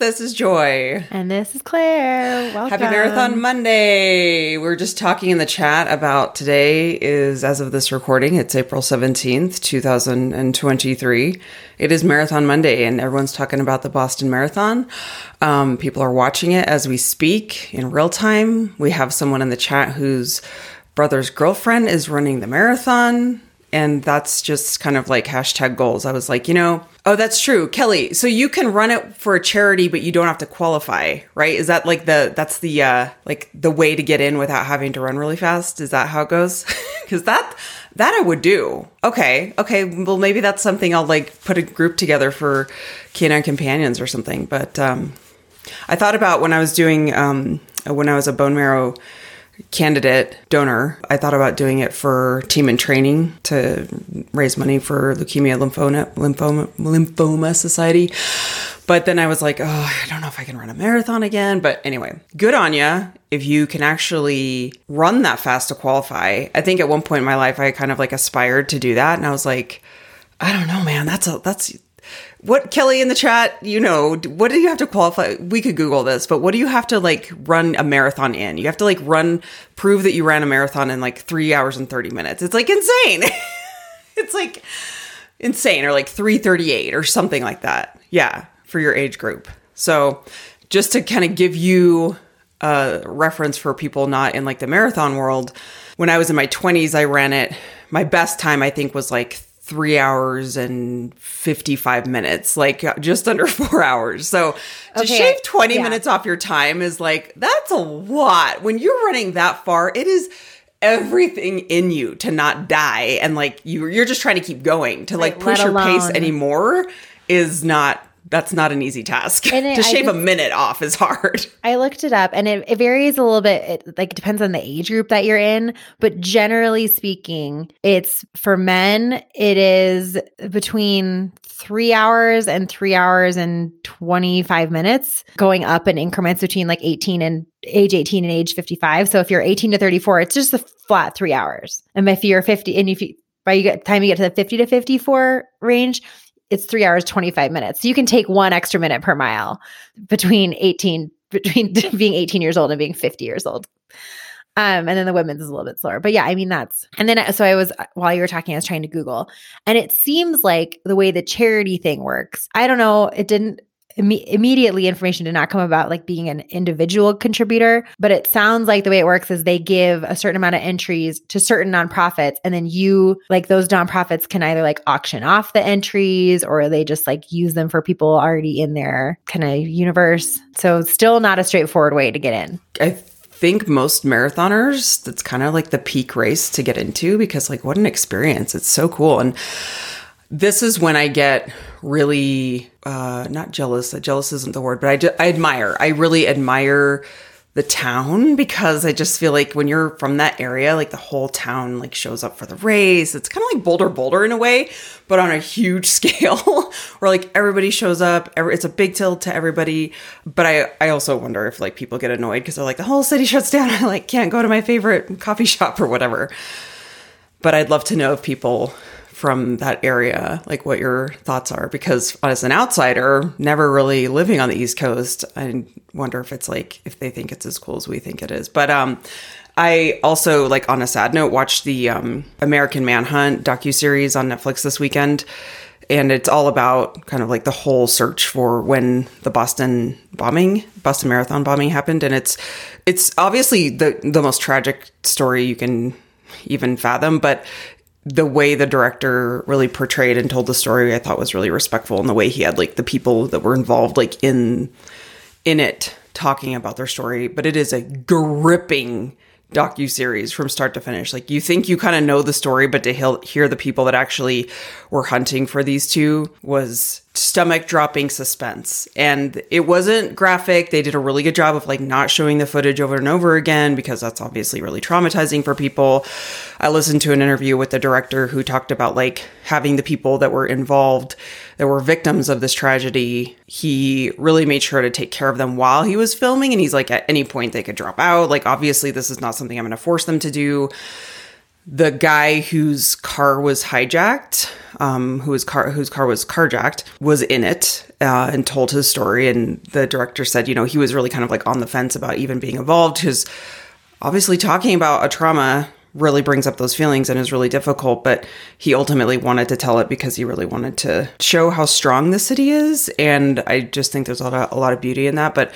This is Joy. And this is Claire. Welcome. Happy Marathon Monday. We are just talking in the chat about today is as of this recording, it's April 17th, 2023. It is Marathon Monday and everyone's talking about the Boston Marathon. Um, people are watching it as we speak in real time. We have someone in the chat whose brother's girlfriend is running the marathon. And that's just kind of like hashtag goals. I was like, you know, oh, that's true. Kelly, so you can run it for a charity, but you don't have to qualify, right? Is that like the, that's the, uh, like the way to get in without having to run really fast? Is that how it goes? Cause that, that I would do. Okay. Okay. Well, maybe that's something I'll like put a group together for canine companions or something. But, um, I thought about when I was doing, um, when I was a bone marrow candidate donor. I thought about doing it for Team in Training to raise money for Leukemia Lymphoma Lymphoma, Lymphoma Society. But then I was like, oh, I don't know if I can run a marathon again. But anyway, good on you if you can actually run that fast to qualify. I think at one point in my life, I kind of like aspired to do that, and I was like, I don't know, man. That's a that's what Kelly in the chat, you know, what do you have to qualify? We could Google this, but what do you have to like run a marathon in? You have to like run, prove that you ran a marathon in like three hours and 30 minutes. It's like insane. it's like insane or like 338 or something like that. Yeah, for your age group. So just to kind of give you a reference for people not in like the marathon world, when I was in my 20s, I ran it. My best time, I think, was like three hours and 55 minutes, like uh, just under four hours. So to Okay, shave 20 yeah. minutes off your time is like, that's a lot. When you're running that far, it is everything in you to not die. And like you, you're just trying to keep going to like Right, push your pace anymore is not, that's not an easy task. It- to shave a minute off is hard. I looked it up and it, it varies a little bit. It like depends on the age group that you're in, but generally speaking, it's for men, it is between three hours and three hours and 25 minutes, going up in increments between like 18 and age 18 and age 55. So if you're 18 to 34, it's just a flat three hours. And if you're 50, and if you, by you get time you get to the 50 to 54 range, it's three hours, 25 minutes. So you can take one extra minute per mile between 18 between being 18 years old and being 50 years old. Um, and then the women's is a little bit slower. But yeah, I mean that's and then so I was while you were talking, I was trying to Google, and it seems like the way the charity thing works. I don't know, it didn't imme- immediately information did not come about like being an individual contributor, but it sounds like the way it works is they give a certain amount of entries to certain nonprofits, and then you like those nonprofits can either like auction off the entries or they just like use them for people already in their kind of universe. So still not a straightforward way to get in. I think most marathoners, that's kind of like the peak race to get into because, like, what an experience. It's so cool. And this is when I get really uh, not jealous. Jealous isn't the word, but I, I admire. I really admire the town because I just feel like when you're from that area, like the whole town like shows up for the race. It's kind of like Bolder Boulder in a way, but on a huge scale where like everybody shows up. Every, it's a big tilt to everybody. But I, I also wonder if like people get annoyed because they're like the whole city shuts down. I like can't go to my favorite coffee shop or whatever. But I'd love to know if people from that area, like what your thoughts are, because as an outsider, never really living on the East Coast, I wonder if it's like if they think it's as cool as we think it is. But um, I also like on a sad note watched the um, American Manhunt docu series on Netflix this weekend, and it's all about kind of like the whole search for when the Boston bombing, Boston Marathon bombing happened, and it's it's obviously the the most tragic story you can even fathom, but the way the director really portrayed and told the story, I thought was really respectful, and the way he had like the people that were involved, like in in it, talking about their story. But it is a gripping docu series from start to finish. Like you think you kind of know the story, but to hear, hear the people that actually were hunting for these two was stomach dropping suspense. And it wasn't graphic. They did a really good job of like not showing the footage over and over again because that's obviously really traumatizing for people. I listened to an interview with the director who talked about like having the people that were involved that were victims of this tragedy. He really made sure to take care of them while he was filming and he's like at any point they could drop out. Like obviously this is not something I'm going to force them to do the guy whose car was hijacked, um, whose car whose car was carjacked, was in it uh, and told his story. And the director said, you know, he was really kind of like on the fence about even being involved because obviously talking about a trauma really brings up those feelings and is really difficult. But he ultimately wanted to tell it because he really wanted to show how strong the city is. And I just think there's a lot of, a lot of beauty in that. But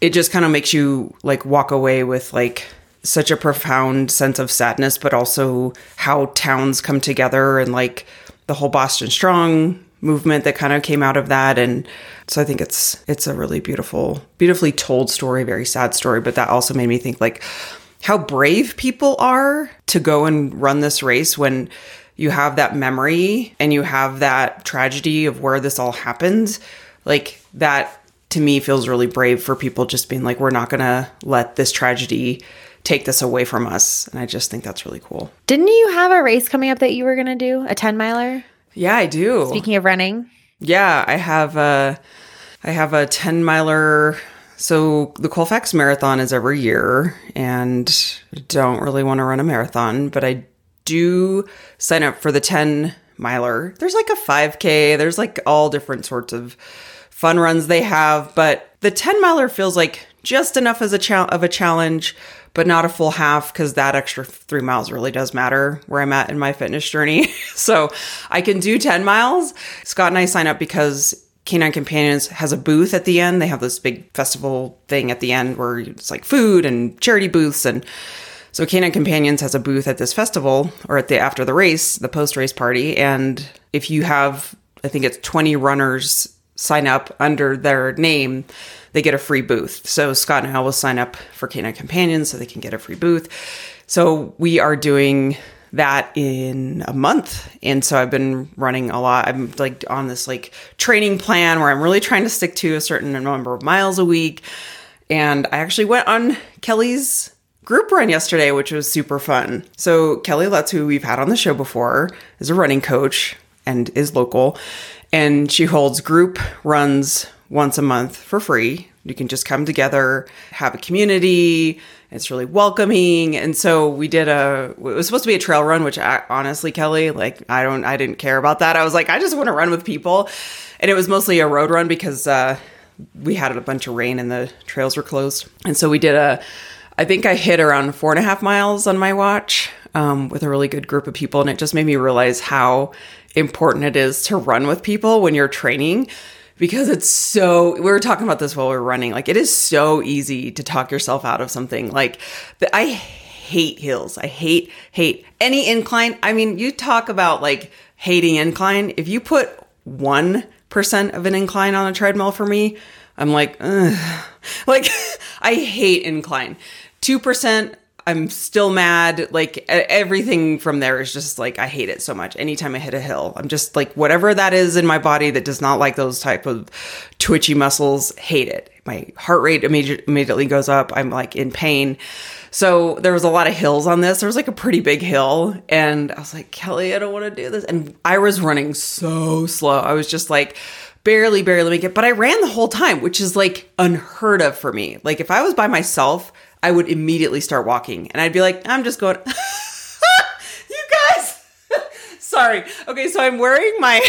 it just kind of makes you like walk away with like such a profound sense of sadness, but also how towns come together and like the whole Boston Strong movement that kind of came out of that. And so I think it's it's a really beautiful, beautifully told story, very sad story. But that also made me think like how brave people are to go and run this race when you have that memory and you have that tragedy of where this all happened. Like that to me feels really brave for people just being like, we're not gonna let this tragedy take this away from us. And I just think that's really cool. Didn't you have a race coming up that you were going to do? A 10 miler? Yeah, I do. Speaking of running. Yeah, I have a I have a 10 miler so the Colfax Marathon is every year and don't really want to run a marathon, but I do sign up for the 10 miler. There's like a 5k, there's like all different sorts of fun runs they have, but the 10 miler feels like just enough as a cha- of a challenge but not a full half because that extra three miles really does matter where I'm at in my fitness journey. so I can do 10 miles. Scott and I sign up because Canine Companions has a booth at the end. They have this big festival thing at the end where it's like food and charity booths and so Canine Companions has a booth at this festival or at the after the race, the post race party and if you have I think it's 20 runners sign up under their name, they get a free booth. So Scott and I will sign up for Canine Companions so they can get a free booth. So we are doing that in a month. And so I've been running a lot. I'm like on this like training plan where I'm really trying to stick to a certain number of miles a week. And I actually went on Kelly's group run yesterday, which was super fun. So Kelly Lutz, who we've had on the show before, is a running coach and is local. And she holds group runs once a month for free. You can just come together, have a community. It's really welcoming. And so we did a, it was supposed to be a trail run, which I, honestly, Kelly, like, I don't, I didn't care about that. I was like, I just want to run with people. And it was mostly a road run because, uh, we had a bunch of rain and the trails were closed. And so we did a, I think I hit around four and a half miles on my watch um, with a really good group of people. And it just made me realize how important it is to run with people when you're training because it's so we were talking about this while we were running. Like it is so easy to talk yourself out of something. Like i hate hills i hate hate any incline. I mean you talk about like hating incline. If you put 1% of an incline on a treadmill for me i'm like Ugh. like i hate incline. 2% I'm still mad. Like everything from there is just like I hate it so much. Anytime I hit a hill, I'm just like whatever that is in my body that does not like those type of twitchy muscles, hate it. My heart rate immediate, immediately goes up. I'm like in pain. So there was a lot of hills on this. There was like a pretty big hill, and I was like, Kelly, I don't want to do this. And I was running so slow. I was just like barely, barely make it. But I ran the whole time, which is like unheard of for me. Like if I was by myself, I would immediately start walking and I'd be like, I'm just going, you guys, sorry. Okay, so I'm wearing my.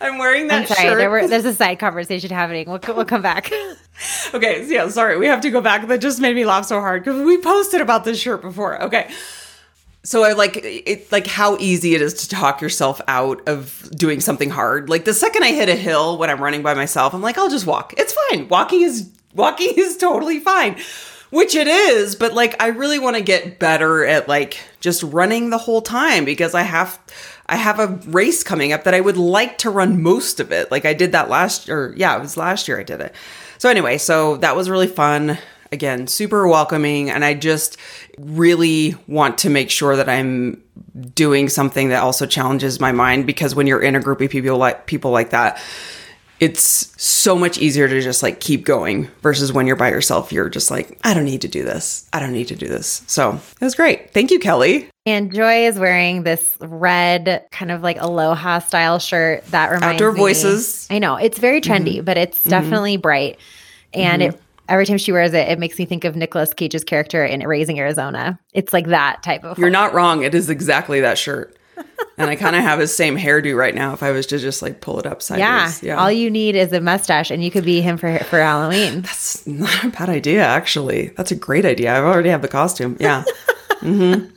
I'm wearing that I'm sorry. shirt. There were, there's a side conversation happening. We'll, we'll come back. okay, so yeah, sorry. We have to go back. That just made me laugh so hard because we posted about this shirt before. Okay. So I like it like how easy it is to talk yourself out of doing something hard. Like the second I hit a hill when I'm running by myself, I'm like, I'll just walk. It's fine. Walking is walking is totally fine. Which it is, but like I really want to get better at like just running the whole time because I have I have a race coming up that I would like to run most of it. Like I did that last or yeah, it was last year I did it. So anyway, so that was really fun. Again, super welcoming and I just really want to make sure that I'm doing something that also challenges my mind because when you're in a group of people like people like that, it's so much easier to just like keep going versus when you're by yourself you're just like i don't need to do this i don't need to do this so it was great thank you kelly And Joy is wearing this red kind of like aloha style shirt that reminds me of. Outdoor me- Voices. I know it's very mm-hmm. trendy, but it's mm-hmm. definitely bright. And mm-hmm. it every time she wears it, it makes me think of Nicolas Cage's character in Raising Arizona. It's like that type of. you're not wrong it is exactly that shirt and i kind of have his same hairdo right now if i was to just like pull it up yeah, sideways All you need is a mustache, and you could be him for for Halloween. that's not a bad idea actually. That's a great idea. I already have the costume. Yeah. Mm-hmm.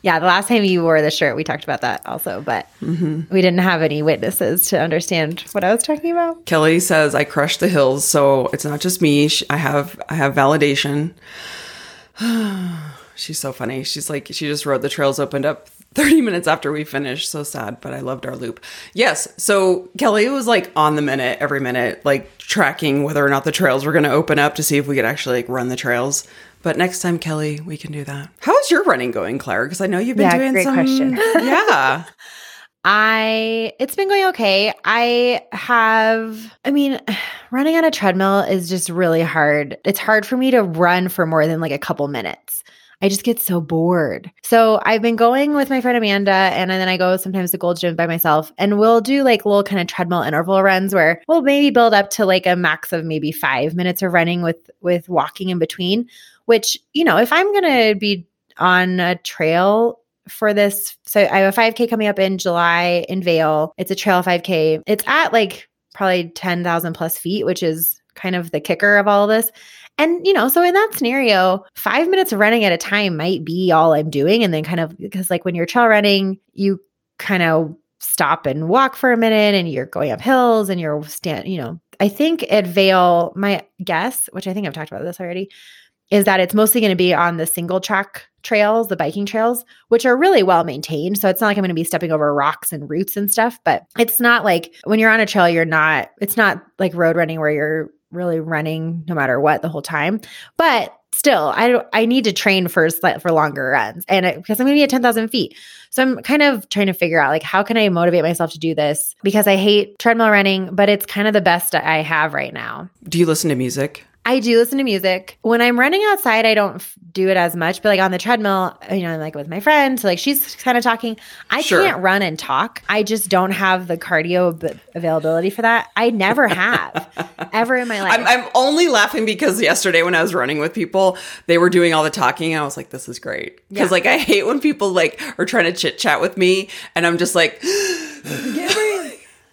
Yeah, the last time you wore the shirt, we talked about that also, but mm-hmm. we didn't have any witnesses to understand what I was talking about. kelly says i crushed the hills so it's not just me. I have i have validation. She's so funny. She's like, she just wrote the trails opened up 30 minutes after we finished. So sad, but I loved our loop. Yes. So Kelly was like on the minute, every minute, like tracking whether or not the trails were going to open up to see if we could actually like run the trails. But next time, Kelly, we can do that. How's your running going, Claire? Because I know you've been Yeah, doing great some. question. yeah. I it's been going okay. I have I mean, running on a treadmill is just really hard. It's hard for me to run for more than like a couple minutes. I just get so bored. So I've been going with my friend Amanda and then I go sometimes to Gold Gym by myself and we'll do like little kind of treadmill interval runs where we'll maybe build up to like a max of maybe 5 minutes of running with with walking in between, which, you know, if I'm to be on a trail for this. So I have a 5K coming up in July in Vail. It's a trail 5K. It's at like probably 10,000 plus feet, which is kind of the kicker of all of this. And, you know, so in that scenario, five minutes of running at a time might be all I'm doing. And then kind of because, like, when you're trail running, you kind of stop and walk for a minute and you're going up hills and you're stand, you know, I think at Vail, my guess, which I think I've talked about this already, is that it's mostly going to be on the single track trails, the biking trails, which are really well maintained. So it's not like I'm going to be stepping over rocks and roots and stuff, but it's not like when you're on a trail, you're not, it's not like road running where you're really running no matter what the whole time. But still, I I need to train for for longer runs and it, because I'm going to be at 10,000 feet. So I'm kind of trying to figure out like how can I motivate myself to do this because I hate treadmill running, but it's kind of the best I have right now. Do you listen to music? I do listen to music. When I'm running outside, I don't f- do it as much, but like on the treadmill, you know, like with my friend, so like she's kind of talking. I Sure. can't run and talk. I just don't have the cardio b- availability for that. I never have ever in my life. I'm, I'm only laughing because yesterday when I was running with people, they were doing all the talking. And I was like, this is great. Because Yeah. like I hate when people like are trying to chit chat with me and I'm just like,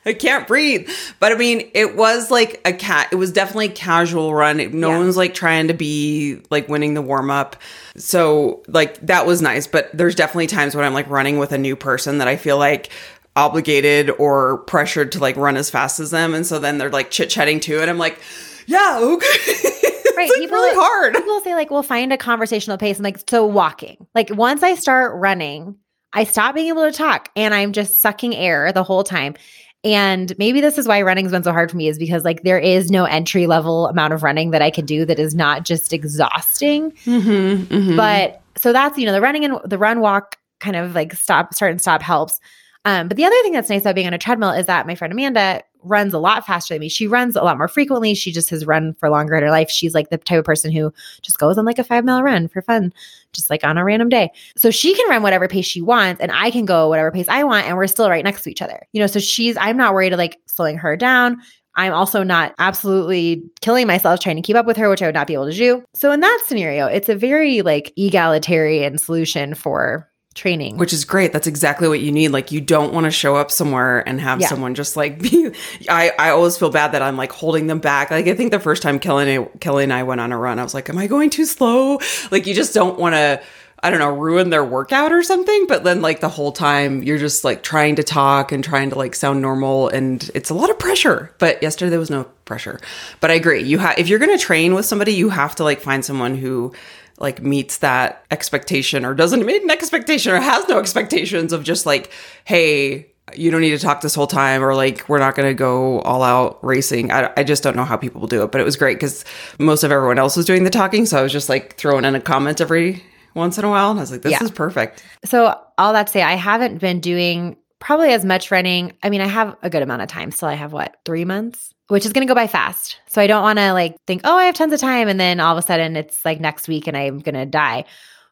I can't breathe. But I mean, it was like a cat. It was definitely a casual run. It- No Yeah. one's like trying to be like winning the warm up. So like that was nice. But there's definitely times when I'm like running with a new person that I feel like obligated or pressured to like run as fast as them. And so then they're like chit chatting too. And I'm like, yeah, okay. it's Right, like really hard. People say like, "We'll find a conversational pace." I'm like, so walking. Like once I start running, I stop being able to talk, and I'm just sucking air the whole time. And maybe this is why running's been so hard for me, is because like there is no entry level amount of running that I can do that is not just exhausting. Mm-hmm, But so that's you know the running and the run walk kind of like stop start and stop helps. Um, but the other thing that's nice about being on a treadmill is that my friend Amanda runs a lot faster than me. She runs a lot more frequently. She just has run for longer in her life. She's like the type of person who just goes on like a five mile run for fun, just like on a random day. So she can run whatever pace she wants, and I can go whatever pace I want, and we're still right next to each other. You know, so she's I'm not worried of like slowing her down. I'm also not absolutely killing myself trying to keep up with her, which I would not be able to do. So in that scenario, it's a very like egalitarian solution for training. Which is great. That's exactly what you need. Like you don't want to show up somewhere and have Yeah. someone just like be I, I always feel bad that I'm like holding them back. Like I think the first time Kelly and I, Kelly and I went on a run, I was like, Am I going too slow? Like you just don't want to I don't know, ruin their workout or something. But then, like, the whole time you're just like trying to talk and trying to like sound normal. And it's a lot of pressure. But yesterday there was no pressure. But I agree. You have, if you're going to train with somebody, you have to like find someone who like meets that expectation or doesn't meet an expectation or has no expectations of just like, hey, you don't need to talk this whole time or like we're not going to go all out racing I, I just don't know how people will do it but it was great because most of everyone else was doing the talking so i was just like throwing in a comment every once in a while and i was like this Yeah. is perfect So all that to say, I haven't been doing probably as much running. I mean, I have a good amount of time. Still, I have what three months, which is going to go by fast. So I don't want to like think, oh, I have tons of time, and then all of a sudden it's like next week and I'm going to die.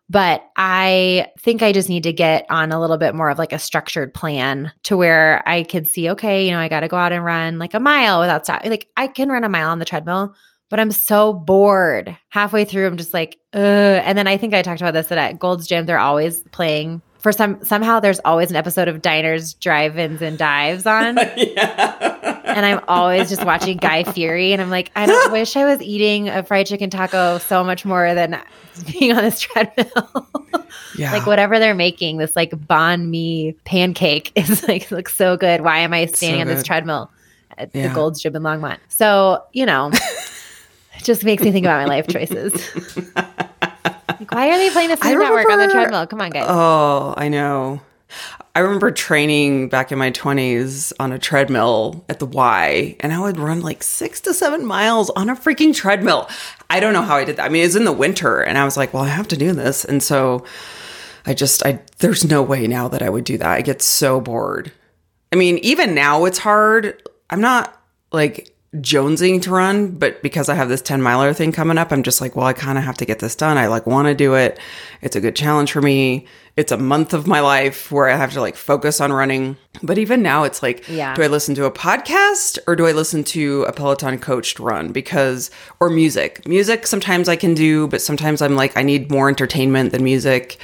But I think I just need to get on a little bit more of like a structured plan to where I could see, okay, you know, I got to go out and run like a mile without stopping. Like I can run a mile on the treadmill, but I'm so bored halfway through. I'm just like, ugh. And then I think I talked about this that at Gold's Gym, they're always playing. For some somehow there's always an episode of diners, drive-ins, and dives on, and I'm always just watching Guy Fieri, and I'm like, I don't wish I was eating a fried chicken taco so much more than being on this treadmill. yeah like whatever they're making, this like banh mi pancake is like looks so good. Why am I standing on this treadmill at Yeah. the Gold's Gym in Longmont? So you know, it just makes me think about my life choices. like, why are they playing the Food Network on the treadmill? Come on, guys. oh i know i remember training back in my 20s on a treadmill at the y and i would run like six to seven miles on a freaking treadmill i don't know how i did that i mean it's in the winter and i was like well i have to do this and so I just I there's no way now that I would do that. I get so bored. I mean, even now it's hard. I'm not like jonesing to run, but because I have this 10 miler thing coming up, I'm just like, well, I kind of have to get this done. I like want to do it. It's a good challenge for me. It's a month of my life where I have to like focus on running. But even now it's like, Yeah. do I listen to a podcast or do I listen to a Peloton coached run? Because, or music. Music sometimes I can do, but sometimes I'm like, I need more entertainment than music.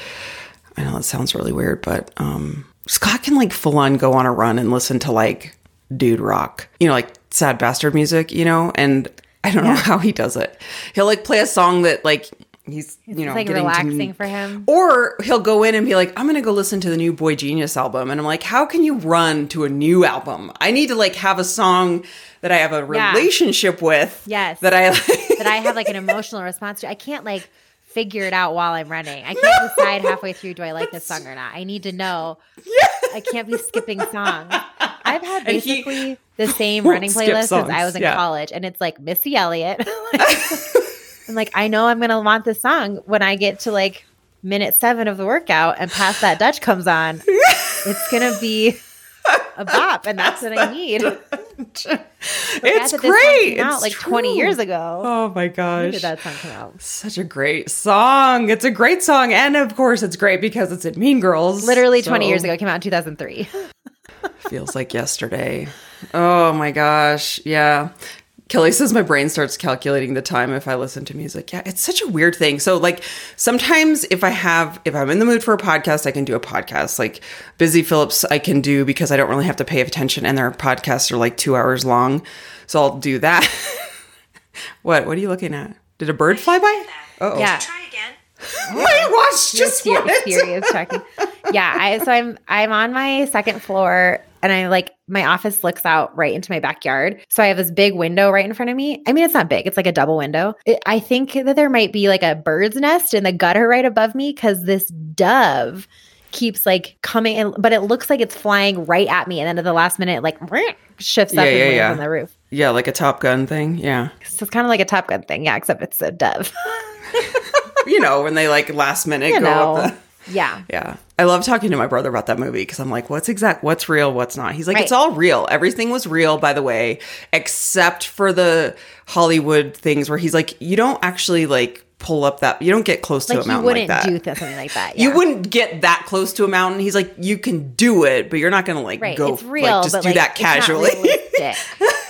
I know that sounds really weird, but um, Scott can like full on go on a run and listen to like dude rock, you know, like sad bastard music, you know, and I don't know how he does it. He'll like play a song that like he's you know it's like getting to- relaxing for him. or he'll go in and be like, I'm gonna go listen to the new Boy Genius album. And I'm like, how can you run to a new album? I need to like have a song that I have a Yeah. relationship with. Yes. That I like. that I have like an emotional response to. I can't like figure it out while I'm running. I can't decide halfway through do I like this song or not. I need to know. I can't be skipping songs. I've had And he basically the same running playlist since I was in yeah. college, and it's like Missy Elliott. I'm like, I know I'm gonna want this song when I get to like minute seven of the workout and Pass That Dutch comes on. it's gonna be a bop, and that's what I need. it's Forgot this song great. out It's like 20 years ago. Oh my When gosh. did that song come out? Such a great song. It's a great song. And of course, it's great because it's in Mean Girls. Literally 20 So, years ago. It came out in 2003. Feels like yesterday. Oh my gosh. Yeah. Kelly says my brain starts calculating the time if I listen to music. Yeah, it's such a weird thing. So, like, sometimes if I have, if I'm in the mood for a podcast, I can do a podcast. Like, Busy Phillips, I can do because I don't really have to pay attention, and their podcasts are like two hours long. So, I'll do that. what? What are you looking at? Did a bird fly by? Oh, Yeah. Try again. My watch just Siri, went. Siri is checking. Yeah, I so I'm I'm on my second floor and I like my office looks out right into my backyard. So I have this big window right in front of me. I mean, it's not big; it's like a double window. It, I think that there might be like a bird's nest in the gutter right above me because this dove keeps like coming in, but it looks like it's flying right at me, and then at the last minute, like shifts up Yeah, and yeah, lands yeah. on the roof. Yeah, like a Top Gun thing. Yeah. So it's kind of like a Top Gun thing, yeah, except it's a dove. You know, when they like last minute you go know, up the. yeah. Yeah. I love talking to my brother about that movie because I'm like, what's exact, what's real, what's not? He's like, it's all real. Everything was real, by the way, except for the Hollywood things where he's like, you don't actually like pull up that, you don't get close to Like a you wouldn't like that. do something like that. You wouldn't get that close to a mountain. He's like, you can do it, but you're not going to like right go it's real like, just do like, that casually.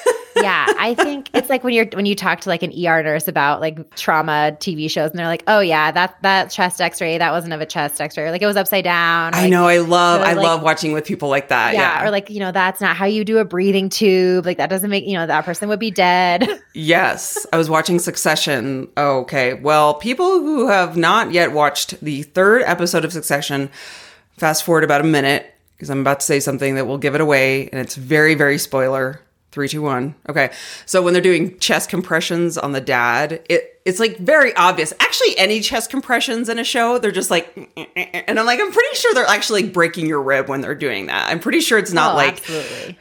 yeah, I think it's like when you're when you talk to like an ER nurse about like trauma TV shows, and they're like, "Oh yeah, that that chest X-ray that wasn't of a chest X-ray, like it was upside down." or, I like, know. I love. I like- love watching with people like that. Yeah, Yeah. or like you know that's not how you do a breathing tube. Like that doesn't make you know that person would be dead. Yes, I was watching Succession. Oh, okay. Well, people who have not yet watched the third episode of Succession, fast forward about a minute because I'm about to say something that will give it away, and it's very, very spoiler. Three, two, one. Okay. So when they're doing chest compressions on the dad, it it's like very obvious. Actually, any chest compressions in a show, they're just like, and I'm like, I'm pretty sure they're actually breaking your rib when they're doing that. I'm pretty sure it's not Oh, like, absolutely.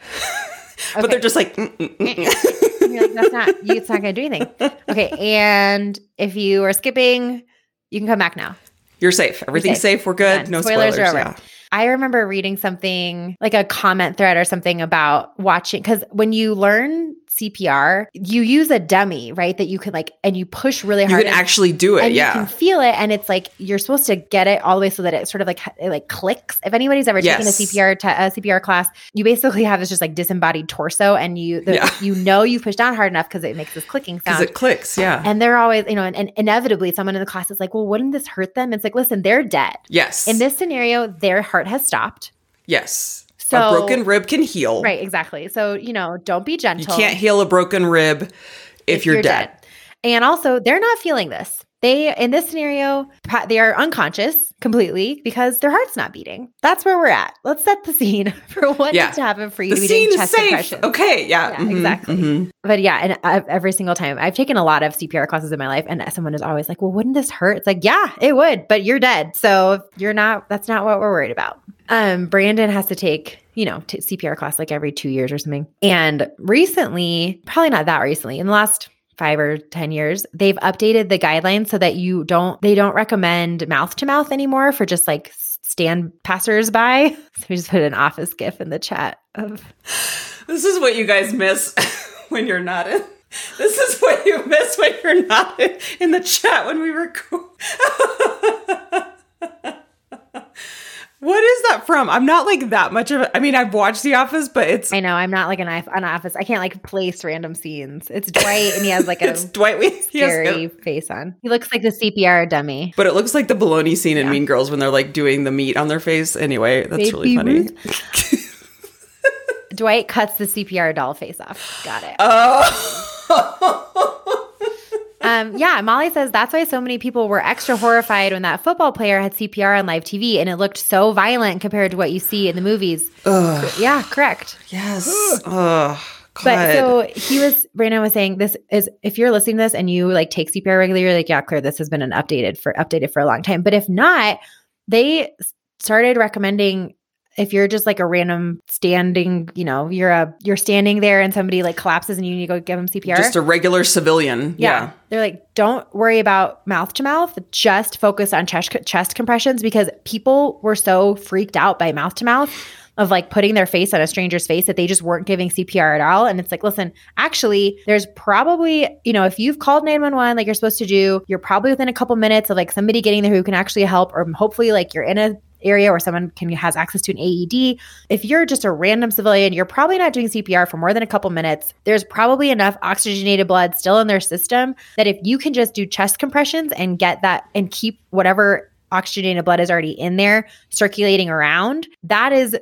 but they're just like, mm, mm, mm. You're like, that's not you, it's not going to do anything. Okay, and if you are skipping, you can come back now. you're safe. Everything's safe. safe. We're good. No Spoilers spoilers. are over. Yeah. I remember reading something like a comment thread or something about watching because when you learn CPR, you use a dummy, right? That you can like and you push really hard. You can and- actually do it. and you yeah. can feel it, and it's like you're supposed to get it all the way so that it sort of like it like clicks. If anybody's ever taken a CPR te- a CPR class, you basically have this just like disembodied torso, and you the, Yeah. you know you pushed down hard enough because it makes this clicking sound. Because it clicks. Yeah. and they're always, you know, and, and inevitably someone in the class is like, well, wouldn't this hurt them? It's like, listen, they're dead. yes. In this scenario, their heart has stopped. yes. So- a broken rib can heal. Right, exactly. So, you know, don't be gentle. You can't heal a broken rib if, you're, dead. And also, they're not feeling this. They, in this scenario, they are unconscious completely because their heart's not beating. That's where we're at. Let's set the scene for what Yeah. needs to happen for you The to be scene doing is chest safe. compressions. Okay. Yeah. Yeah, mhm, exactly. mhm. But yeah, and every single time I've taken a lot of CPR classes in my life, and someone is always like, "Well, wouldn't this hurt?" It's like, yeah, it would, but you're dead, so you're not. That's not what we're worried about. Um, Brandon has to take, you know, t- CPR class like every two years or something. And recently, probably not that recently, in the last five or ten years, they've updated the guidelines so that you don't. They don't recommend mouth to mouth anymore for just like stand passersby. So we just put an office gif in the chat of This is what you guys miss when you're not in. This is what you miss when you're not in the chat when we record. What is that from? I'm not like that much of a. I mean, I've watched The Office, but it's I know I'm not like an, an office. I can't like place random scenes. It's Dwight, and he has like a it's Dwight. Has- scary face on. He looks like the CPR dummy. but it looks like the baloney scene in Mean Girls when they're like doing the meat on their face. Anyway, that's really Baby funny. Dwight cuts the CPR doll face off. Got it. Oh. Um, yeah, Molly says that's why so many people were extra horrified when that football player had CPR on live TV, and it looked so violent compared to what you see in the movies. Yeah, correct. yes. God. But so he was, Brandon was saying this is if you're listening to this and you like take CPR regularly, you're like, yeah, clear, this has been an updated for updated for a long time. But if not, they started recommending if you're just like a random standing, you know, you're a you're standing there and somebody like collapses and you need to go give them CPR. just a regular civilian. yeah. They're like, don't worry about mouth to mouth, just focus on chest chest compressions because people were so freaked out by mouth to mouth of like putting their face on a stranger's face that they just weren't giving CPR at all. And it's like, listen, actually, there's probably, you know, if you've called 911 like you're supposed to do, you're probably within a couple minutes of like somebody getting there who can actually help, or hopefully like you're in a area where someone can has access to an AED. If you're just a random civilian, you're probably not doing CPR for more than a couple minutes. There's probably enough oxygenated blood still in their system that if you can just do chest compressions and get that and keep whatever oxygenated blood is already in there circulating around, that is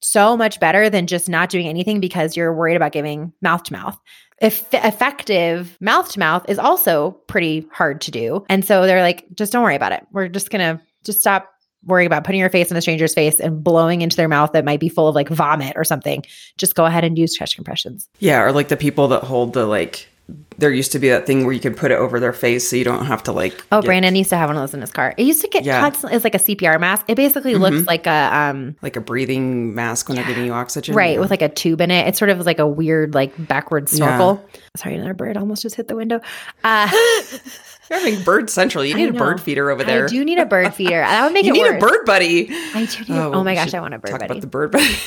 so much better than just not doing anything because you're worried about giving mouth to mouth. Eff- effective mouth to mouth is also pretty hard to do. And so they're like, just don't worry about it. We're just going to just stop worrying about putting your face in a stranger's face and blowing into their mouth that might be full of like vomit or something. Just go ahead and use chest compressions. Yeah, or like the people that hold the like. There used to be that thing where you could put it over their face, so you don't have to like. Oh, get, Brandon used to have one of those in his car. It used to get Yeah. constantly as like a CPR mask. It basically looks like a um like a breathing mask when they're giving you oxygen. right with like a tube in it. It's sort of like a weird like backward Yeah. snorkel. Sorry, another bird almost just hit the window. Uh, You're having bird central. You need a bird feeder over there. I do need a bird feeder. That would make you it need worse. a bird buddy. I do need. Oh, well, my gosh, I want a bird buddy. Talk buddy. about the bird buddy.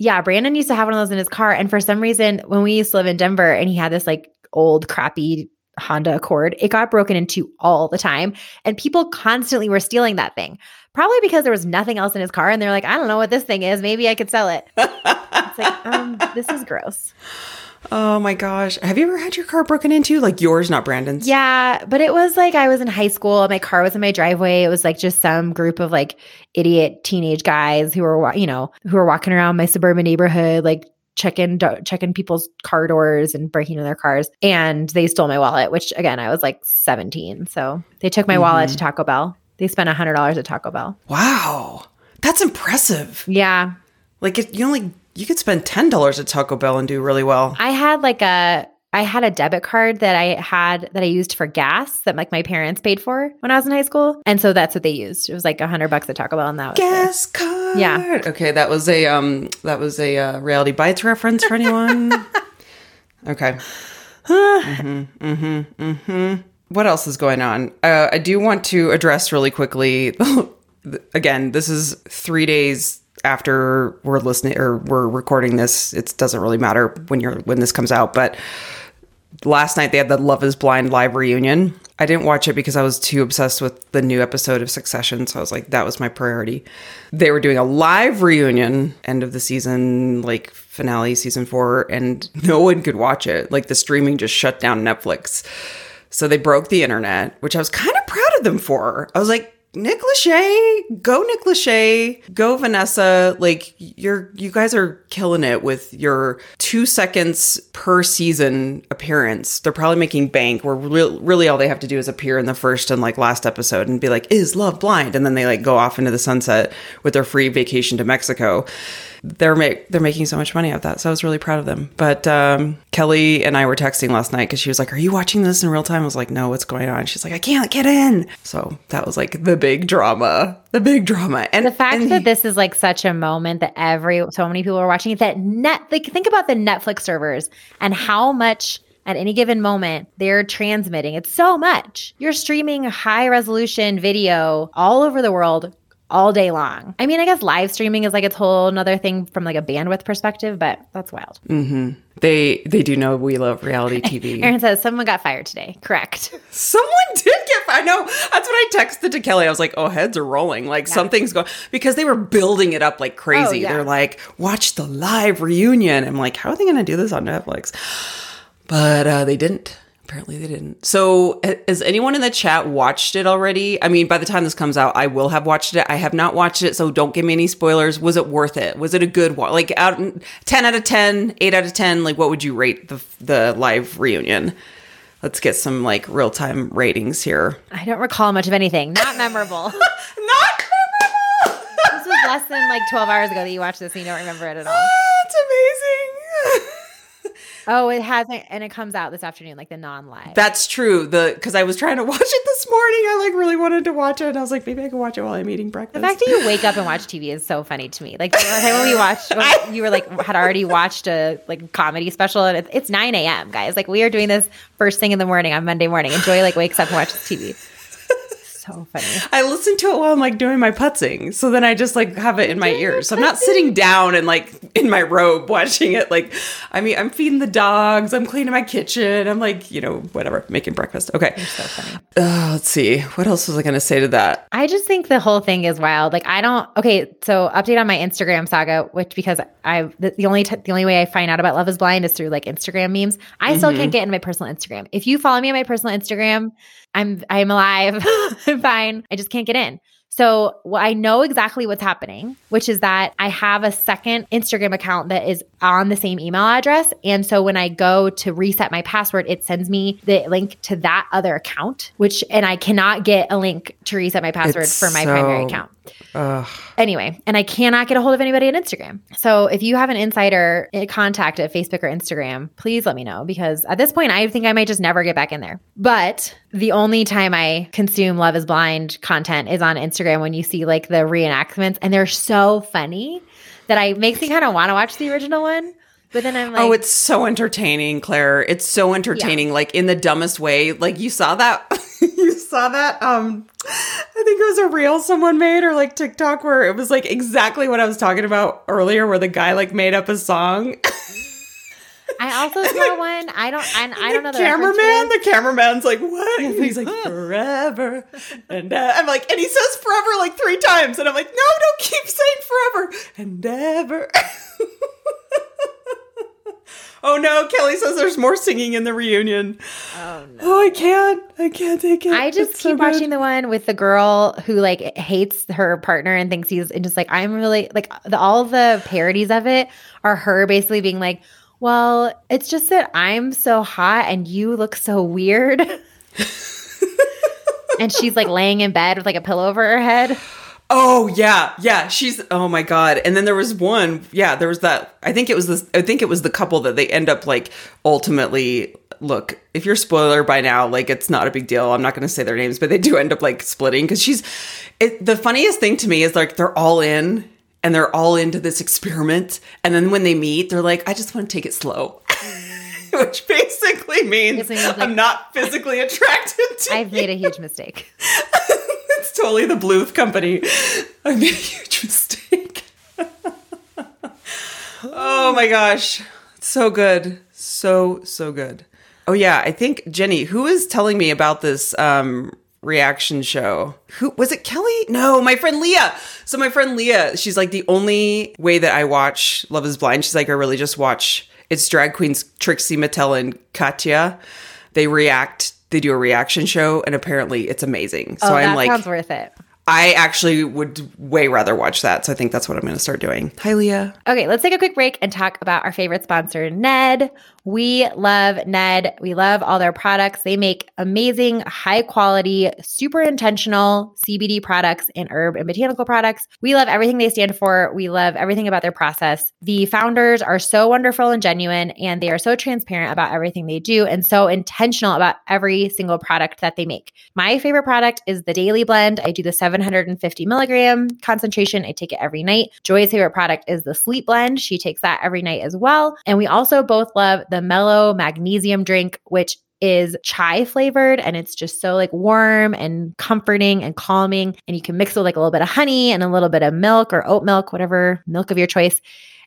Yeah, Brandon used to have one of those in his car. And for some reason, when we used to live in Denver and he had this like old, crappy Honda Accord, it got broken into all the time. And people constantly were stealing that thing. Probably because there was nothing else in his car. And they're like, I don't know what this thing is. Maybe I could sell it. It's like, um, this is gross. Oh my gosh. Have you ever had your car broken into? Like yours, not Brandon's? Yeah, but it was like I was in high school. My car was in my driveway. It was like just some group of like idiot teenage guys who were, you know, who were walking around my suburban neighborhood, like checking checking people's car doors and breaking into their cars. And they stole my wallet, which again I was like 17. So they took my mm-hmm. wallet to Taco Bell. They spent hundred dollars at Taco Bell. Wow. That's impressive. Yeah, Like if you only you could spend ten dollars at Taco Bell and do really well. I had like a I had a debit card that I had that I used for gas that like my parents paid for when I was in high school, and so that's what they used. It was like a hundred bucks at Taco Bell, and that was. Gas card. Yeah. Okay, that was a um that was a uh, reality bites reference for anyone. okay. mm-hmm, mm-hmm, mm-hmm. What else is going on? Uh, I do want to address really quickly. Again, this is three days after we're listening or we're recording this. It doesn't really matter when you're when this comes out, but last night they had the Love is Blind live reunion. I didn't watch it because I was too obsessed with the new episode of Succession. So I was like, that was my priority. They were doing a live reunion, end of the season, like finale, season four, and no one could watch it. Like the streaming just shut down Netflix. So they broke the internet, which I was kind of proud of them for. I was like, Nick Lachey, go Nick Lachey, go Vanessa. Like you're, you guys are killing it with your two seconds per season appearance. They're probably making bank. Where re- really all they have to do is appear in the first and like last episode and be like, "Is love blind?" And then they like go off into the sunset with their free vacation to Mexico. They're make they're making so much money off of that, so I was really proud of them. But um, Kelly and I were texting last night because she was like, "Are you watching this in real time?" I was like, "No, what's going on?" She's like, "I can't get in." So that was like the big drama, the big drama, and The fact and that this is like such a moment that every so many people are watching it that net like think about the Netflix servers and how much at any given moment they're transmitting. It's so much. You're streaming high resolution video all over the world all day long. I mean, I guess live streaming is like its whole another thing from like a bandwidth perspective, but that's wild. they they do know we love reality TV. Aaron says someone got fired today. Correct. Someone did get. I know. That's what I texted to Kelly. I was like, "Oh, heads are rolling. Like something's going." Because they were building it up like crazy. Oh, yeah. They're like, "Watch the live reunion." I'm like, "How are they going to do this on Netflix?" But uh, they didn't. Apparently, they didn't. So, has anyone in the chat watched it already? I mean, by the time this comes out, I will have watched it. I have not watched it, so don't give me any spoilers. Was it worth it? Was it a good one? Like, out ten out of 10, 8 out of ten. Like, what would you rate the the live reunion? Let's get some like real time ratings here. I don't recall much of anything. Not memorable. Not memorable. this was less than like 12 hours ago that you watched this and you don't remember it at all. It's amazing. Oh, it hasn't, and it comes out this afternoon, like the non-live. That's true. The because I was trying to watch it this morning. I like really wanted to watch it, and I was like, maybe I can watch it while I'm eating breakfast. the fact that you wake up and watch TV is so funny to me. Like the time when we watched, when you were like had already watched a like comedy special, and it's, it's 9 a.m. Guys, like we are doing this first thing in the morning on Monday morning, and Joy like wakes up and watches TV. So funny. I listen to it while I'm like doing my putzing. So then I just like have it in my ears. So I'm not sitting down and like in my robe watching it. Like, I mean, I'm feeding the dogs, I'm cleaning my kitchen, I'm like, you know, whatever, making breakfast. Okay. So funny. Uh, let's see. What else was I going to say to that? I just think the whole thing is wild. Like I don't. Okay, so update on my Instagram saga, which because I the, the only t- the only way I find out about Love Is Blind is through like Instagram memes. I still can't get into my personal Instagram. If you follow me on my personal Instagram, I'm I'm alive. I'm fine. I just can't get in. So well, I know exactly what's happening, which is that I have a second Instagram account that is on the same email address. And so when I go to reset my password, it sends me the link to that other account, which, and I cannot get a link to reset my password It's for my primary so- account. Anyway, and I cannot get a hold of anybody on Instagram. So if you have an insider contact at Facebook or Instagram, please let me know because at this point, I think I might just never get back in there. But the only time I consume Love is Blind content is on Instagram when you see like the reenactments, and they're so funny that I makes me kind of want to watch the original one. But then I'm like, oh, it's so entertaining, Claire. It's so entertaining, like in the dumbest way. Like you saw that, you saw that. Um, I think it was a reel someone made or like TikTok where it was like exactly what I was talking about earlier, where the guy like made up a song. I also saw one. I don't. I, I don't know the the reference for cameraman. The cameraman's like, what? And he's like, forever. And uh, I'm like, and he says forever like three times, and I'm like, no, don't keep saying forever and ever. Oh no, Kelly says there's more singing in the reunion. Oh no. Oh, I can't. I can't take it. I just It's so keep good. watching the one with the girl who like hates her partner and thinks he's and just like I'm really like the, all the parodies of it are her basically being like, well, it's just that I'm so hot and you look so weird. and she's like laying in bed with like a pillow over her head. Oh yeah, yeah. She's oh my god. And then there was one. Yeah, there was that. I think it was this. I think it was the couple that they end up like ultimately. Look, if you're spoiler by now, like it's not a big deal. I'm not going to say their names, but they do end up like splitting because she's. It, the funniest thing to me is like they're all in and they're all into this experiment, and then when they meet, they're like, "I just want to take it slow." Which basically means like, I'm not physically attracted to I've made a huge mistake. it's totally the Bluth company. I made a huge mistake. oh my gosh. So good. So, so good. Oh yeah, I think Jenny, who is telling me about this um reaction show? Who was it Kelly? No, my friend Leah. So my friend Leah, she's like the only way that I watch Love is Blind. She's like, I really just watch it's drag queens Trixie Mattel and Katya. They react they do a reaction show and apparently it's amazing. So oh, I'm like sounds worth it. I actually would way rather watch that. So I think that's what I'm going to start doing. Hi, Leah. Okay, let's take a quick break and talk about our favorite sponsor, Ned. We love Ned. We love all their products. They make amazing, high quality, super intentional CBD products and herb and botanical products. We love everything they stand for. We love everything about their process. The founders are so wonderful and genuine, and they are so transparent about everything they do and so intentional about every single product that they make. My favorite product is the Daily Blend. I do the 750 milligram concentration. I take it every night. Joy's favorite product is the Sleep Blend. She takes that every night as well. And we also both love the Mellow Magnesium drink, which is chai flavored and it's just so like warm and comforting and calming. And you can mix it with like a little bit of honey and a little bit of milk or oat milk, whatever milk of your choice.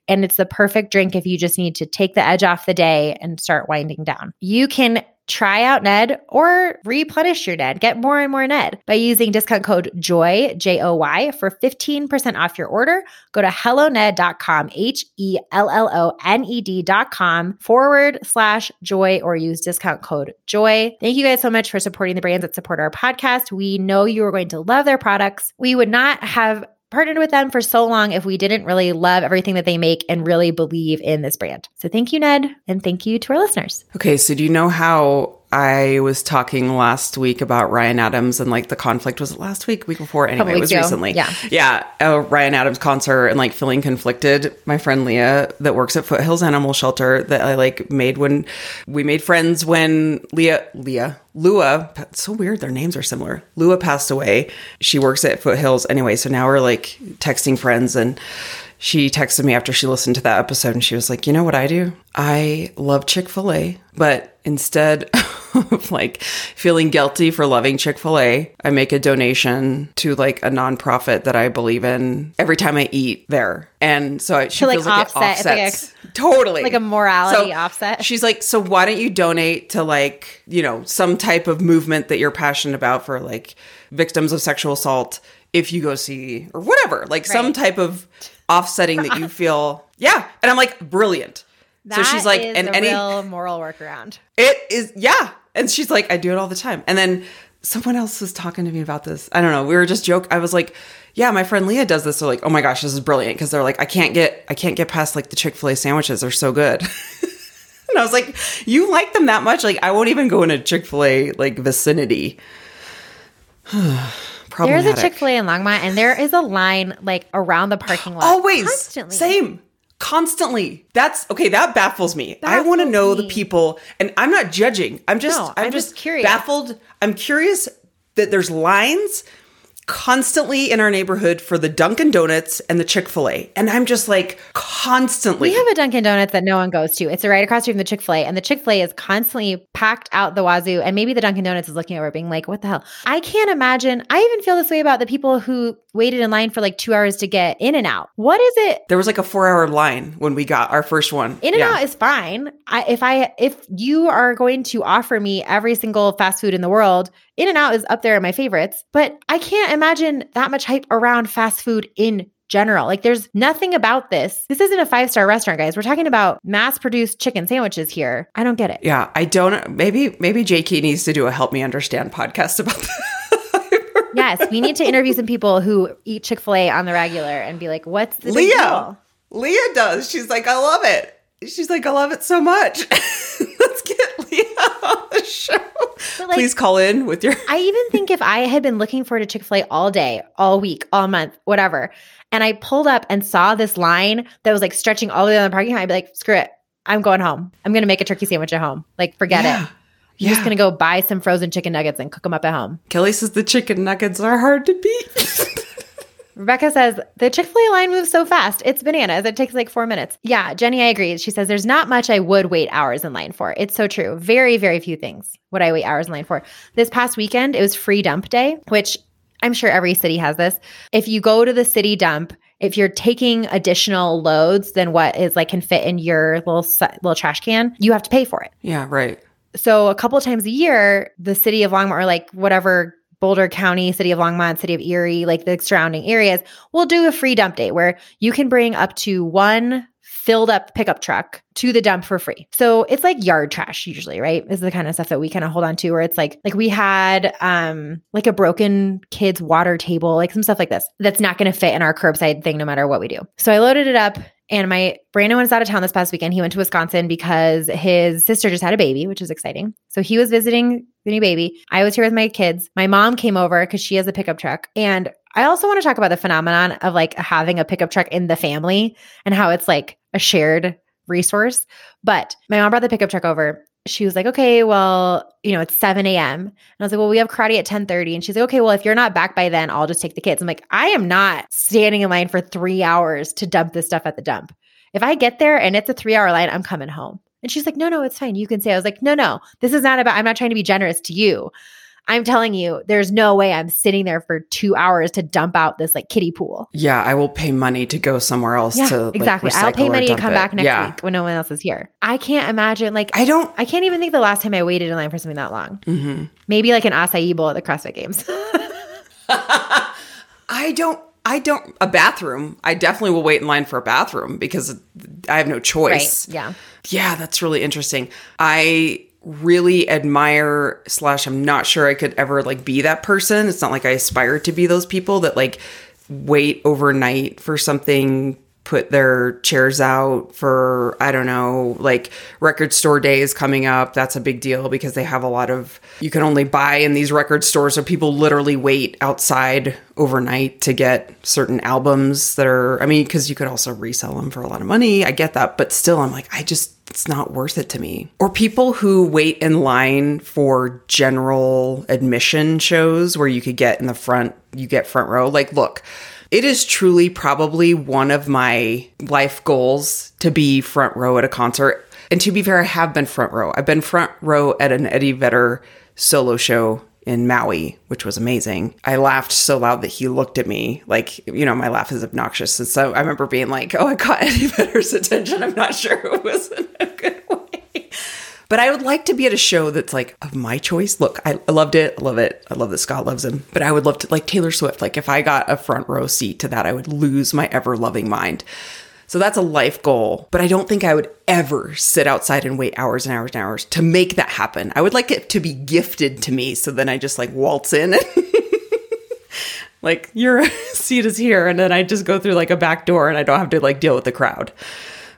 And it's the perfect drink if you just need to take the edge off the day and start winding down. You can try out Ned or replenish your Ned. Get more and more Ned by using discount code JOY, J O Y, for 15% off your order. Go to helloned.com, H E L L O N E D.com forward slash joy or use discount code joy. Thank you guys so much for supporting the brands that support our podcast. We know you are going to love their products. We would not have partnered with them for so long if we didn't really love everything that they make and really believe in this brand. So thank you, Ned, and thank you to our listeners. Okay, so do you know how I was talking last week about Ryan Adams and like the conflict? Was it last week, week before? Anyway, it was ago, recently. yeah. yeah. A Ryan Adams concert and like feeling conflicted. My friend Leah that works at Foothills Animal Shelter that I like made when we made friends when Leah Leah Lua. it's So weird, their names are similar. Lua passed away. She works at Foothills anyway, so now we're like texting friends and she texted me after she listened to that episode and she was like, You know what I do? I love Chick fil A, but instead of like feeling guilty for loving Chick fil A, I make a donation to like a nonprofit that I believe in every time I eat there. And so I, she To, like, feels like offset- it it's like a- offsets. totally. like a morality offset. She's like, So why don't you donate to like, you know, some type of movement that you're passionate about for like victims of sexual assault if you go see or whatever, like some type of offsetting that you feel yeah and i'm like brilliant so she's like and a any moral workaround. it is yeah and she's like i do it all the time and then someone else was talking to me about this i don't know we were just joke i was like yeah my friend leah does this so like oh my gosh this is brilliant because they're like i can't get i can't get past like the chick-fil-a sandwiches they're so good and i was like you like them that much like i won't even go in a chick-fil-a like vicinity There's a Chick Fil A in Longmont, and there is a line like around the parking lot. Always. constantly. Same. Constantly. That's okay. That baffles me. I want to know the people, and I'm not judging. I'm just, No, I'm, I'm just, just curious. baffled. I'm curious that there's lines constantly in our neighborhood for the Dunkin' Donuts and the Chick fil A. And I'm just like, constantly. We have a Dunkin' Donuts that no one goes to. It's right across from the Chick Fil A, and the Chick Fil A is constantly packed out the wazoo. And maybe the Dunkin' Donuts is looking over, being like, "What the hell?" I can't imagine. I even feel this way about the people who waited in line for like two hours to get In and Out. What is it? there was like a four hour line when we got our first one. In and Yeah. Out is fine. I, if I if you are going to offer me every single fast food in the world, In and Out is up there in my favorites. But I can't imagine that much hype around fast food in general. Like there's nothing about this. This isn't a five star restaurant, guys. We're talking about mass produced chicken sandwiches here. I don't get it. Yeah, I don't. Maybe maybe JK needs to do a help me understand podcast about that. Yes, we need to interview some people who eat Chick fil A on the regular and be like, what's the Leah, deal? Leah does. She's like, I love it. She's like, I love it so much. Let's get Leah on the show. Like- Please call in with your. I even think if I had been looking forward to Chick fil A all day, all week, all month, whatever, and I pulled up and saw this line that was like stretching all the way down the parking lot, I'd be like, screw it. I'm going home. I'm going to make a turkey sandwich at home. Like, forget Yeah. it. I'm just going to go buy some frozen chicken nuggets and cook them up at home. Kelly says the chicken nuggets are hard to beat. Rebecca says the Chick fil A line moves so fast. It's bananas. It takes like four minutes. Yeah, Jenny, I agree. She says there's not much I would wait hours in line for. It's so true. Very, very few things would I wait hours in line for. This past weekend, it was free dump day, which I'm sure every city has this. If you go to the city dump, if you're taking additional loads than what is like can fit in your little little trash can, you have to pay for it yeah, right. so a couple times a year, the city of Longmont or like whatever Boulder County, city of Longmont, city of Erie, like the surrounding areas, we'll do a free dump day where you can bring up to one filled up pickup truck to the dump for free. So it's like yard trash usually, right? Is the kind of stuff that we kind of hold on to where it's like like we had um like a broken kids water table, like some stuff like this. That's not going to fit in our curbside thing no matter what we do. So I loaded it up and my Brandon was out of town this past weekend. He went to Wisconsin because his sister just had a baby, which is exciting. So he was visiting the new baby. I was here with my kids. My mom came over because she has a pickup truck. And I also want to talk about the phenomenon of like having a pickup truck in the family and how it's like a shared resource. But my mom brought the pickup truck over. She was like, okay, well, you know, it's 7 a.m. And I was like, well, we have karate at 1030. And she's like, okay, well, if you're not back by then, I'll just take the kids. I'm like, I am not standing in line for three hours to dump this stuff at the dump. If I get there and it's a three hour line, I'm coming home. And she's like, no, no, it's fine. You can say, I was like, no, no, this is not about, I'm not trying to be generous to you. I'm telling you, there's no way I'm sitting there for two hours to dump out this like kiddie pool. Yeah, I will pay money to go somewhere else Yeah, to like, exactly. I'll pay money to come it. back next yeah. week when no one else is here. I can't imagine like I don't. I can't even think the last time I waited in line for something that long. mhm. Maybe like an acai bowl at the CrossFit Games. I don't. I don't. A bathroom. I definitely will wait in line for a bathroom because I have no choice. right. Yeah. Yeah, that's really interesting. I really admire slash I'm not sure I could ever like be that person. It's not like I aspire to be those people that like wait overnight for something, put their chairs out for I don't know, like record store days coming up. That's a big deal because they have a lot of you can only buy in these record stores so people literally wait outside overnight to get certain albums that are I mean cuz you could also resell them for a lot of money. I get that, but still I'm like I just it's not worth it to me. Or people who wait in line for general admission shows where you could get in the front, you get front row. Like, look, it is truly probably one of my life goals to be front row at a concert. And to be fair, I have been front row. I've been front row at an Eddie Vedder solo show in Maui, which was amazing. I laughed so loud that he looked at me like, you know, my laugh is obnoxious. And so I remember being like, oh, I caught Eddie Vedder's attention. I'm not sure it was in a good way. But I would like to be at a show that's like of my choice. Look, I, loved it. I love it. I love that Scott loves him. But I would love to, like Taylor Swift, like if I got a front row seat to that, I would lose my ever loving mind. So that's a life goal. But I don't think I would ever sit outside and wait hours and hours and hours to make that happen. I would like it to be gifted to me. So then I just like waltz in like your seat is here. And then I just go through like a back door and I don't have to like deal with the crowd.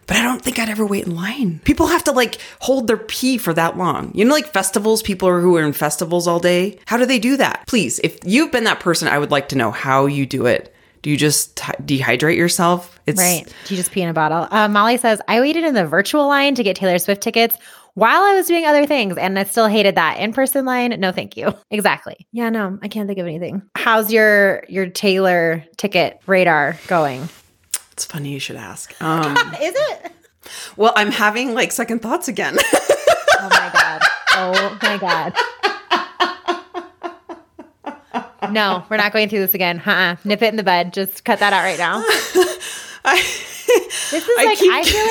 But I don't think I'd ever wait in line. People have to like hold their pee for that long. You know, like festivals, people who are in festivals all day. How do they do that? Please, if you've been that person, I would like to know how you do it. Do you just t- dehydrate yourself? It's Right. Do you just pee in a bottle? Uh, Molly says, I waited in the virtual line to get Taylor Swift tickets while I was doing other things, and I still hated that in person line. No, thank you. Exactly. Yeah, no, I can't think of anything. How's your your Taylor ticket radar going? It's funny you should ask. Um, Is it? well, I'm having like second thoughts again. Oh my god. Oh my god. No, we're not going through this again. Uh-uh. Nip it in the bud. Just cut that out right now. I, This is I like keep- I feel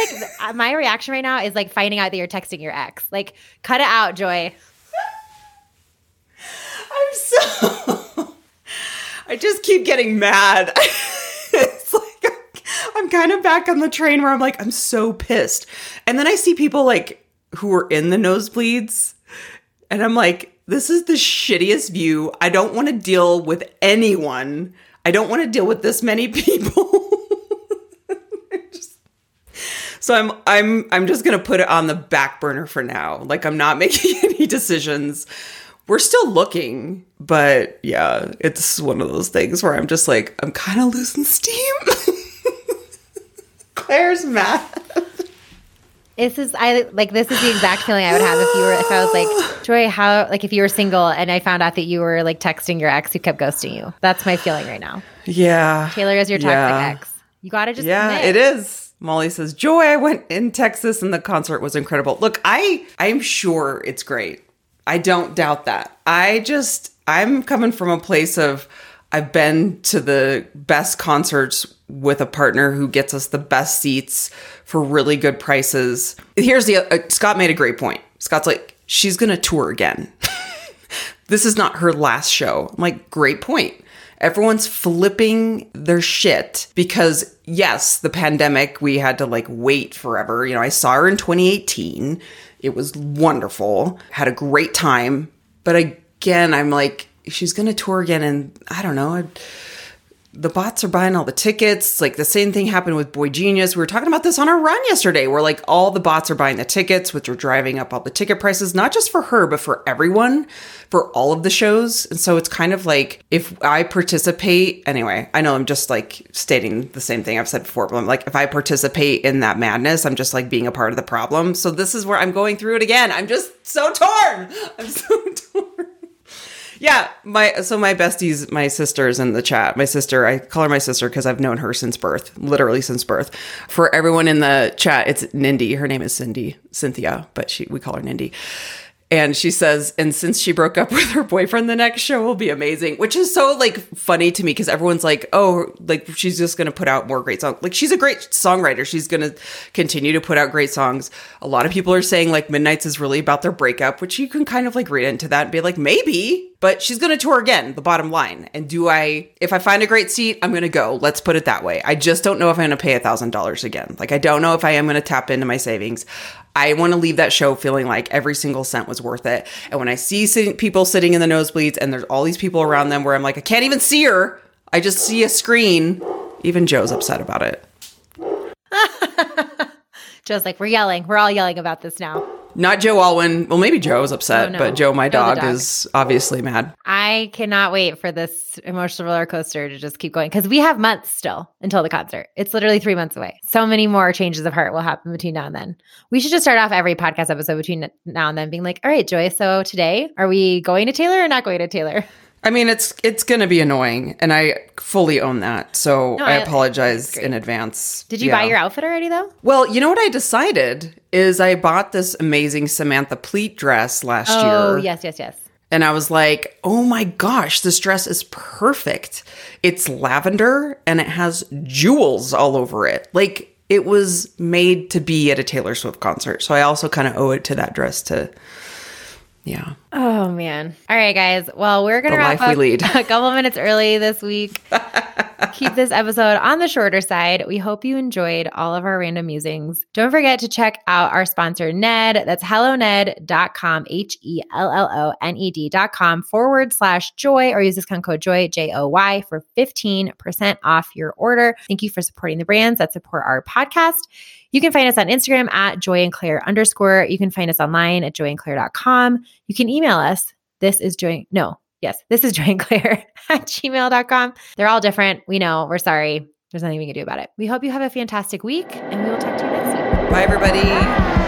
like my reaction right now is like finding out that you're texting your ex. Like, cut it out, Joy. I'm so. I just keep getting mad. I'm kind of back on the train where I'm like, I'm so pissed. And then I see people like who were in the nosebleeds, and I'm like, this is the shittiest view. I don't want to deal with anyone. I don't want to deal with this many people. Just- so I'm I'm I'm just gonna put it on the back burner for now. Like I'm not making any decisions. We're still looking, but yeah, it's one of those things where I'm just like I'm kind of losing steam. Claire's math. This is I like this is the exact feeling I would have if you were if I was like Joy, how like if you were single and I found out that you were like texting your ex who kept ghosting you. That's my feeling right now. Yeah. Taylor is your toxic Yeah. ex. You gotta just Yeah, admit. it is. Molly says, "Joy, I went in Texas and the concert was incredible." Look, I I'm sure it's great. I don't doubt that. I just I'm coming from a place of I've been to the best concerts with a partner who gets us the best seats for really good prices. Here's the uh, Scott made a great point. Scott's like, "She's going to tour again." this is not her last show. I'm like, great point. Everyone's flipping their shit because, yes, the pandemic, we had to like wait forever. You know, I saw her in 2018. It was wonderful, had a great time. But again, I'm like, she's going to tour again. And I don't know. I, the bots are buying all the tickets. Like the same thing happened with boygenius. We were talking about this on our run yesterday, where like all the bots are buying the tickets, which are driving up all the ticket prices, not just for her, but for everyone, for all of the shows. And so it's kind of like if I participate, anyway, I know I'm just like stating the same thing I've said before, but I'm like, if I participate in that madness, I'm just like being a part of the problem. So this is where I'm going through it again. I'm just so torn. I'm so torn. Yeah, my so my besties, my sisters in the chat. My sister, I call her my sister because I've known her since birth, literally since birth. For everyone in the chat, it's Nindy. Her name is Cindy, Cynthia, but she we call her Nindy. And she says, and since she broke up with her boyfriend, the next show will be amazing, which is so like funny to me because everyone's like, oh, like she's just gonna put out more great songs. Like she's a great songwriter. She's gonna continue to put out great songs. A lot of people are saying like Midnights is really about their breakup, which you can kind of like read into that and be like, maybe, but she's gonna tour again, the bottom line. And do I if I find a great seat, I'm gonna go. Let's put it that way. I just don't know if I'm gonna pay a thousand dollars again. Like I don't know if I am gonna tap into my savings. I want to leave that show feeling like every single cent was worth it. And when I see people sitting in the nosebleeds and there's all these people around them where I'm like, I can't even see her. I just see a screen. Even Joe's upset about it. Joe's like, we're yelling. We're all yelling about this now. Not Joe Alwyn. Well, maybe Joe's upset, Oh, no. but Joe, my Joe dog, dog. is obviously mad. I cannot wait for this emotional roller coaster to just keep going because we have months still until the concert. It's literally three months away. So many more changes of heart will happen between now and then. We should just start off every podcast episode between now and then being like, all right, Joy, so today, are we going to Taylor or not going to Taylor? I mean, it's it's going to be annoying, and I fully own that. So No, I I- apologize in advance. Did you Yeah. buy your outfit already though? Well, you know what I decided is I bought this amazing Samantha Pleet dress last Oh, year. Oh yes, yes, yes. And I was like, oh my gosh, this dress is perfect. It's lavender and it has jewels all over it. Like it was made to be at a Taylor Swift concert. So I also kind of owe it to that dress to, yeah. Oh man. All right, guys. Well, we're gonna The wrap up lead. a couple minutes early this week. Keep this episode on the shorter side. We hope you enjoyed all of our random musings. Don't forget to check out our sponsor, Ned. That's helloned.com, H E L L O N E D.com forward slash joy, or use discount code joy, J O Y, for 15% off your order. Thank you for supporting the brands that support our podcast. You can find us on Instagram at joy and claire underscore. You can find us online at joyandclaire.com. You can email us. This is joy. No, yes, this is joy and claire at gmail.com. They're all different. We know. We're sorry. There's nothing we can do about it. We hope you have a fantastic week and we will talk to you next week. Bye, everybody.